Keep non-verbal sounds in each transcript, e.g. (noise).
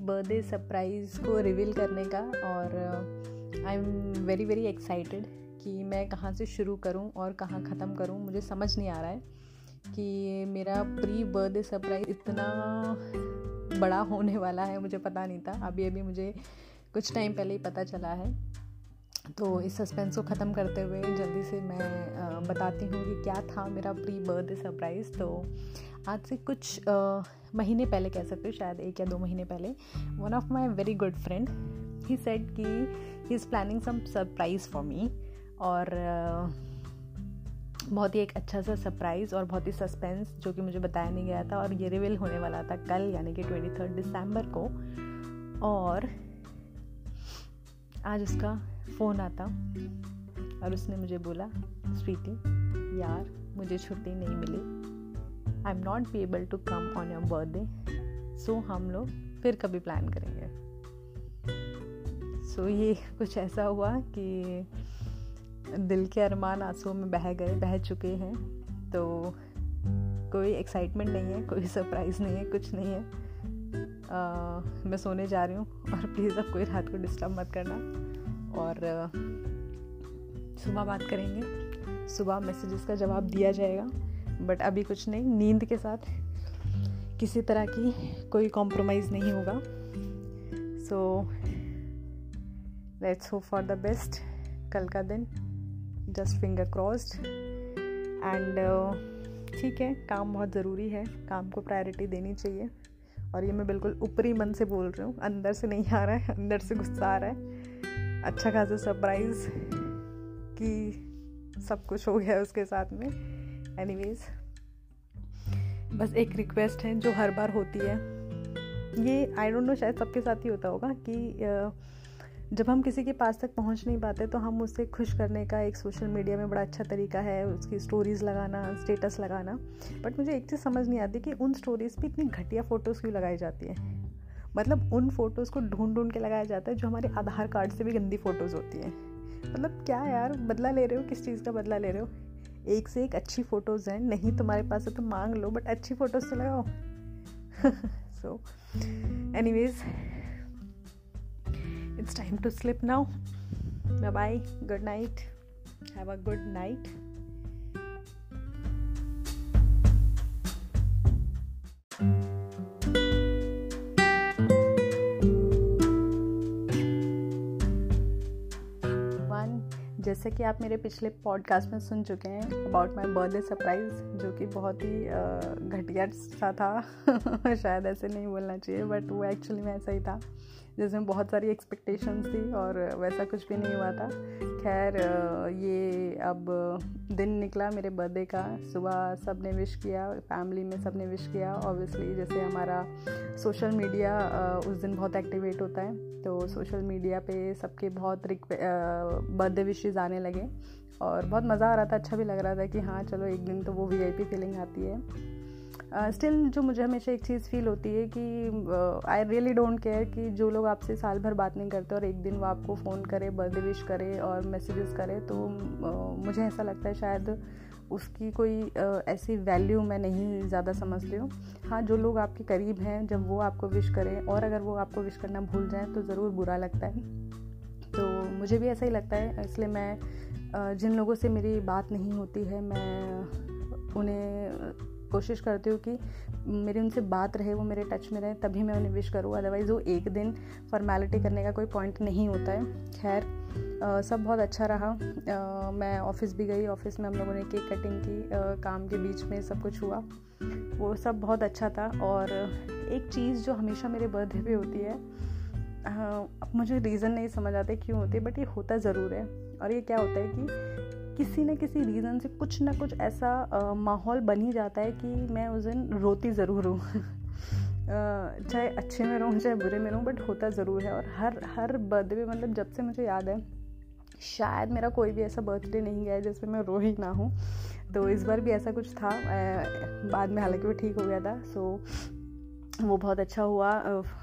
Birthday surprise को reveal करने का और I am very very excited कि मैं कहाँ से शुरू करूँ और कहाँ ख़त्म करूँ। मुझे समझ नहीं आ रहा है कि मेरा प्री बर्थडे सरप्राइज़ इतना बड़ा होने वाला है, मुझे पता नहीं था। अभी अभी मुझे कुछ टाइम पहले ही पता चला है। तो इस सस्पेंस को ख़त्म करते हुए जल्दी से मैं बताती हूँ कि क्या था मेरा प्री बर्थडे सरप्राइज़। तो आज से कुछ आ, महीने पहले कह सकते हो शायद एक या दो महीने पहले one of my very good friend he said कि he is planning some surprise for me और बहुत ही एक अच्छा सा सरप्राइज़ और बहुत ही सस्पेंस जो कि मुझे बताया नहीं गया था और ये रिवील होने वाला था कल यानी कि ट्वेंटी थर्ड दिसंबर को और आज उसका फ़ोन आता और उसने मुझे बोला स्वीटी यार मुझे छुट्टी नहीं मिली। I am not be able to come on your birthday so हम लोग फिर कभी प्लान करेंगे। सो so, ये कुछ ऐसा हुआ कि दिल के अरमान आंसुओं में बह गए बह चुके हैं। तो कोई एक्साइटमेंट नहीं है कोई सरप्राइज़ नहीं है कुछ नहीं है। आ, मैं सोने जा रही हूँ और प्लीज़ अब कोई रात को डिस्टर्ब मत करना। और सुबह बात करेंगे। सुबह मैसेजेस का जवाब दिया जाएगा। बट अभी कुछ नहीं, नींद के साथ किसी तरह की कोई कॉम्प्रोमाइज़ नहीं होगा। So let's hope for the best कल का दिन जस्ट फिंगर क्रॉस्ड एंड ठीक है, काम बहुत ज़रूरी है। काम को प्रायोरिटी देनी चाहिए। और ये मैं बिल्कुल ऊपरी मन से बोल रही हूँ। अंदर से नहीं आ रहा है, अंदर से गुस्सा आ रहा है। अच्छा खासा सरप्राइज़ कि सब कुछ हो गया उसके साथ में। एनीवेज बस एक रिक्वेस्ट है जो हर बार होती है। ये आई डोंट नो शायद सबके साथ ही होता होगा कि जब हम किसी के पास तक पहुँच नहीं पाते तो हम उससे खुश करने का एक सोशल मीडिया में बड़ा अच्छा तरीका है, उसकी स्टोरीज़ लगाना स्टेटस लगाना। बट मुझे एक चीज़ समझ नहीं आती कि उन स्टोरीज़ पे इतनी घटिया फ़ोटोज़ क्यों लगाई जाती है? मतलब उन फ़ोटोज़ को ढूंढ ढूंढ के लगाया जाता है जो हमारे आधार कार्ड से भी गंदी फ़ोटोज़ होती हैं। मतलब क्या यार, बदला ले रहे हो? किस चीज़ का बदला ले रहे हो? एक से एक अच्छी फ़ोटोज़ हैं। नहीं तुम्हारे पास है तो मांग लो बट अच्छी फ़ोटोज़ तो लगाओ। So anyways it's time to sleep now bye good night have a good good जैसे कि आप मेरे पिछले पॉडकास्ट में सुन चुके हैं अबाउट माई बर्थडे सरप्राइज़ जो कि बहुत ही घटिया सा था। (laughs) शायद ऐसे नहीं बोलना चाहिए बट वो एक्चुअली में ऐसा ही था। जिसमें बहुत सारी एक्सपेक्टेशंस थी और वैसा कुछ भी नहीं हुआ था। खैर ये अब दिन निकला मेरे बर्थडे का। सुबह सबने विश किया फैमिली में सबने विश किया। ऑब्वियसली जैसे हमारा सोशल मीडिया उस दिन बहुत एक्टिवेट होता है तो सोशल मीडिया पे सबके बहुत बर्थडे विशेज़ आने लगे। और बहुत मज़ा आ रहा था अच्छा भी लग रहा था कि हाँ चलो एक दिन तो वो वीआईपी फीलिंग आती है। स्टिल uh, जो मुझे हमेशा एक चीज़ फील होती है कि आई रियली डोंट केयर कि जो लोग आपसे साल भर बात नहीं करते और एक दिन वो आपको फ़ोन करे बर्थडे विश करे और मैसेजेस करे तो uh, मुझे ऐसा लगता है शायद उसकी कोई uh, ऐसी वैल्यू मैं नहीं ज़्यादा समझती हूँ। हाँ जो लोग आपके करीब हैं जब वो आपको विश करें और अगर वो आपको विश करना भूल जाएँ तो ज़रूर बुरा लगता है। तो मुझे भी ऐसा ही लगता है इसलिए मैं जिन लोगों से मेरी बात नहीं होती है मैं उन्हें कोशिश करती हूँ कि मेरी उनसे बात रहे वो मेरे टच में रहे तभी मैं उन्हें विश करूँ। अदरवाइज़ वो एक दिन फॉर्मेलिटी करने का कोई पॉइंट नहीं होता है। खैर सब बहुत अच्छा रहा। आ, मैं ऑफ़िस भी गई ऑफ़िस में हम लोगों ने केक कटिंग की आ, काम के बीच में सब कुछ हुआ। वो सब बहुत अच्छा था और एक चीज़ जो हमेशा मेरे बर्थडे पे होती है अब मुझे रीज़न नहीं समझ आते क्यों होती है बट ये होता ज़रूर है। और ये क्या होता है कि किसी न किसी रीज़न से कुछ ना कुछ ऐसा माहौल बन ही जाता है कि मैं उस दिन रोती ज़रूर हूँ। (laughs) चाहे अच्छे में रहूँ, चाहे बुरे में रहूँ बट होता ज़रूर है। और हर हर बर्थडे मतलब जब से मुझे याद है, शायद मेरा कोई भी ऐसा बर्थडे नहीं गया है जिसमें मैं रो ही ना हूँ। तो इस बार भी ऐसा कुछ था। बाद में हालाँकि वो ठीक हो गया था। सो वो बहुत अच्छा हुआ।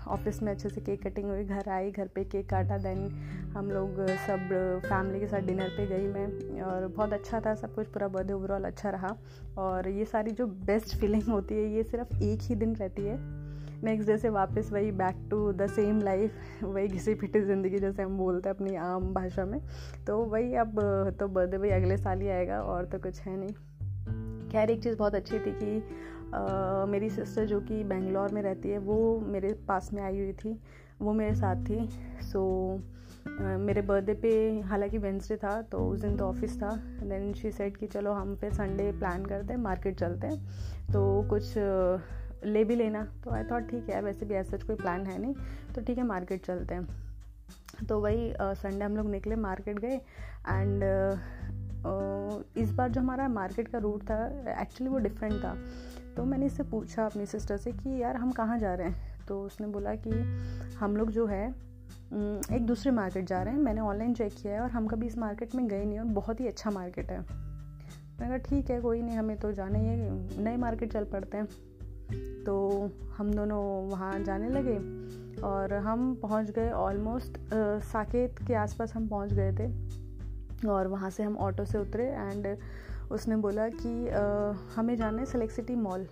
ऑफ़िस में अच्छे से केक कटिंग हुई, घर आई, घर पे केक काटा देन हम लोग सब फैमिली के साथ डिनर पे गई मैं। और बहुत अच्छा था, सब कुछ पूरा बर्थडे ओवरऑल अच्छा रहा। और ये सारी जो बेस्ट फीलिंग होती है, ये सिर्फ़ एक ही दिन रहती है। नेक्स्ट डे से वापस वही back to the same life वही घिसी पिटी ज़िंदगी जैसे हम बोलते हैं अपनी आम भाषा में। तो वही अब तो बर्थडे वही अगले साल ही आएगा, और तो कुछ है नहीं। खैर, एक चीज़ बहुत अच्छी थी कि मेरी सिस्टर जो कि बेंगलोर में रहती है वो मेरे पास में आई हुई थी वो मेरे साथ थी। सो so, मेरे बर्थडे पे हालाँकि वेंसडे था तो उस दिन तो ऑफ़िस था। देन शी सेट कि चलो हम फिर संडे प्लान करते हैं मार्केट चलते हैं। तो कुछ ले भी लेना। तो आई थॉट ठीक है वैसे भी ऐसा कोई प्लान है नहीं। तो ठीक है मार्केट चलते हैं। तो वही संडे हम लोग निकले मार्केट गए। एंड इस बार जो हमारा मार्केट का रूट था एक्चुअली वो डिफरेंट था। तो मैंने इससे पूछा अपनी सिस्टर से कि यार हम कहाँ जा रहे हैं? तो उसने बोला कि हम लोग जो है एक दूसरे मार्केट जा रहे हैं। मैंने ऑनलाइन चेक किया है और हम कभी इस मार्केट में गए नहीं और बहुत ही अच्छा मार्केट है। मैंने कहा, ठीक है, कोई नहीं, हमें तो जाना ही है। नए मार्केट चल पड़ते हैं। तो हम दोनों वहाँ जाने लगे और हम पहुँच गए ऑलमोस्ट साकेत के आसपास हम पहुँच गए थे। और वहाँ से हम ऑटो से उतरे एंड उसने बोला कि आ, हमें जाना है सेलेक्ट सिटी मॉल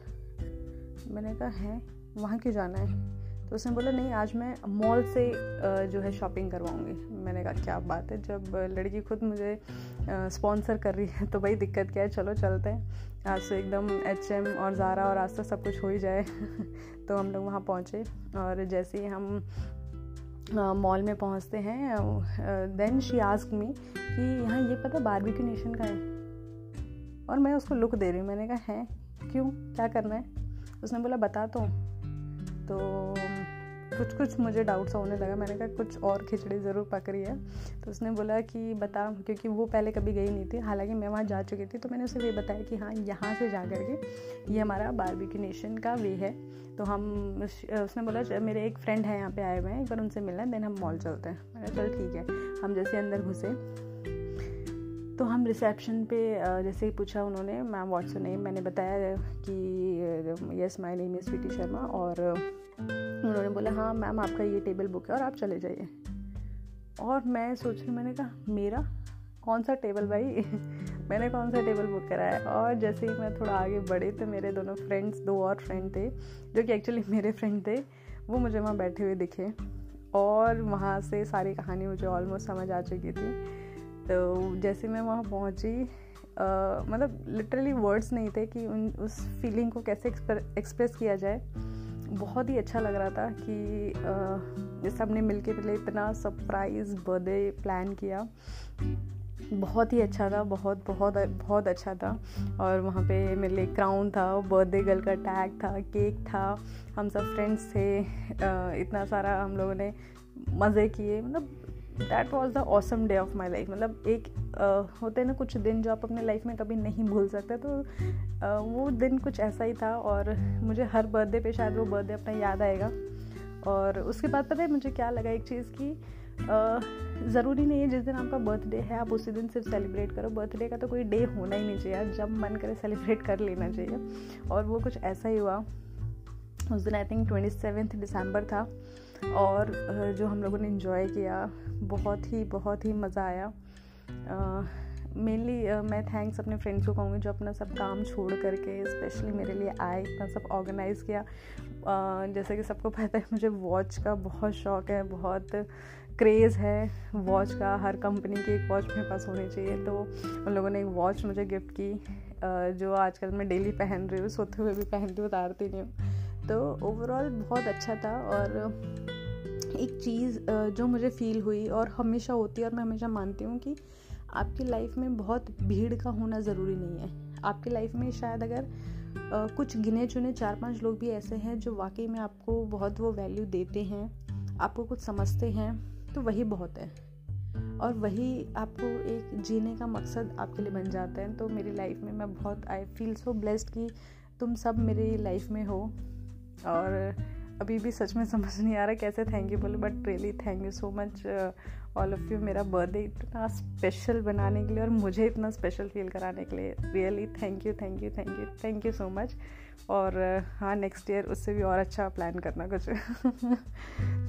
मैंने कहा है? वहाँ क्यों जाना है? तो उसने बोला नहीं आज मैं मॉल से जो है शॉपिंग करवाऊँगी. मैंने कहा क्या बात है जब लड़की खुद मुझे स्पॉन्सर कर रही है तो भाई दिक्कत क्या है? चलो चलते हैं। आज तो एकदम एच एम और ज़ारा और आज तो सब कुछ हो ही जाए। (laughs) तो हम लोग वहाँ पहुँचे और जैसे ही हम मॉल में पहुँचते हैं देन शी आस्क मी कि यहाँ ये पता बारबिक्यू नेशन का है? और मैं उसको लुक दे रही हूँ। मैंने कहा, है? क्यों? क्या करना है? उसने बोला, बता तो। तो कुछ कुछ मुझे डाउट्स होने लगा। मैंने कहा, कुछ और खिचड़ी ज़रूर पक रही है। तो उसने बोला कि, बता, क्योंकि वो पहले कभी गई नहीं थी। हालाँकि मैं वहाँ जा चुकी थी। तो मैंने उसे ये बताया कि हाँ यहाँ से जा कर के ये हमारा बारबिक्यू नेशन का वे है। तो हम उसने बोला मेरे एक फ्रेंड है यहाँ पे आए हुए हैं। एक बार उनसे मिलना है देन हम मॉल चलते हैं। मैंने चल, ठीक है। हम जैसे अंदर घुसे तो हम रिसेप्शन पे जैसे ही पूछा उन्होंने, मैम व्हाट्स नेम मैंने बताया कि yes my name is Sweety Sharma और उन्होंने बोला हाँ मैम, आपका ये टेबल बुक है और आप चले जाइए। और मैं सोच रही मैंने कहा, मेरा? कौन सा टेबल भाई? (laughs) मैंने कौन सा टेबल बुक करा है? और जैसे ही मैं थोड़ा आगे बढ़ी तो मेरे दोनों फ्रेंड्स दो और फ्रेंड थे, जो कि एक्चुअली मेरे फ्रेंड थे, वो मुझे वहाँ बैठे हुए दिखे और वहाँ से सारी कहानी मुझे ऑलमोस्ट समझ आ चुकी थी। तो जैसे मैं वहाँ पहुँची मतलब लिटरली वर्ड्स नहीं थे कि उन, उस फीलिंग को कैसे एक्सप्रेस किया जाए। बहुत ही अच्छा लग रहा था कि जैसे हमने मिल के पहले इतना सरप्राइज़ बर्थडे प्लान किया। बहुत ही अच्छा था, बहुत बहुत बहुत अच्छा था। और वहाँ पे मेरे लिए क्राउन था बर्थडे गर्ल का टैग था केक था। हम सब फ्रेंड्स थे इतना सारा हम लोगों ने मज़े किए। मतलब that was the awesome day of my life मतलब एक uh, होते हैं ना कुछ दिन जो आप अपने लाइफ में कभी नहीं भूल सकते तो uh, वो दिन कुछ ऐसा ही था और मुझे हर बर्थडे पे शायद वो बर्थडे अपना याद आएगा। और उसके बाद पता है मुझे क्या लगा एक चीज़ की uh, ज़रूरी नहीं है जिस दिन आपका बर्थडे है आप उसी दिन सिर्फ़ सेलिब्रेट करो। बर्थडे का तो कोई डे होना ही नहीं चाहिए जब मन करे सेलिब्रेट कर लेना चाहिए। और वो कुछ ऐसा ही हुआ। उस दिन I think twenty seventh December था। और जो हम लोगों ने इन्जॉय किया बहुत ही बहुत ही मज़ा आया। मेनली uh, मैं थैंक्स अपने फ्रेंड्स को कहूँगी जो अपना सब काम छोड़ करके स्पेशली मेरे लिए आए इतना सब ऑर्गेनाइज़ किया। uh, जैसे कि सबको पता है मुझे वॉच का बहुत शौक़ है बहुत क्रेज़ है वॉच का। हर कंपनी की एक वॉच मेरे पास होनी चाहिए तो उन लोगों ने एक वॉच मुझे गिफ्ट की। uh, जो आजकल मैं डेली पहन रही हूँ सोते हुए भी पहनती उतारती नहीं हूँ। तो ओवरऑल बहुत अच्छा था और एक चीज़ जो मुझे फील हुई और हमेशा होती है और मैं हमेशा मानती हूँ कि आपकी लाइफ में बहुत भीड़ का होना ज़रूरी नहीं है। आपकी लाइफ में शायद अगर कुछ गिने चुने चार पाँच लोग भी ऐसे हैं जो वाकई में आपको बहुत वो वैल्यू देते हैं, आपको कुछ समझते हैं तो वही बहुत है। और वही आपको एक जीने का मकसद आपके लिए बन जाता है। तो मेरी लाइफ में मैं बहुत आई फील सो ब्लेस्ड कि तुम सब मेरी लाइफ में हो। और अभी भी सच में समझ नहीं आ रहा कैसे थैंक यू बोले but really thank you so much all of you मेरा बर्थडे इतना स्पेशल बनाने के लिए और मुझे इतना स्पेशल फील कराने के लिए. Really thank you thank you thank you thank you so much और uh, हाँ नेक्स्ट ईयर उससे भी और अच्छा प्लान करना कुछ.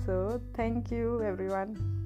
So thank you everyone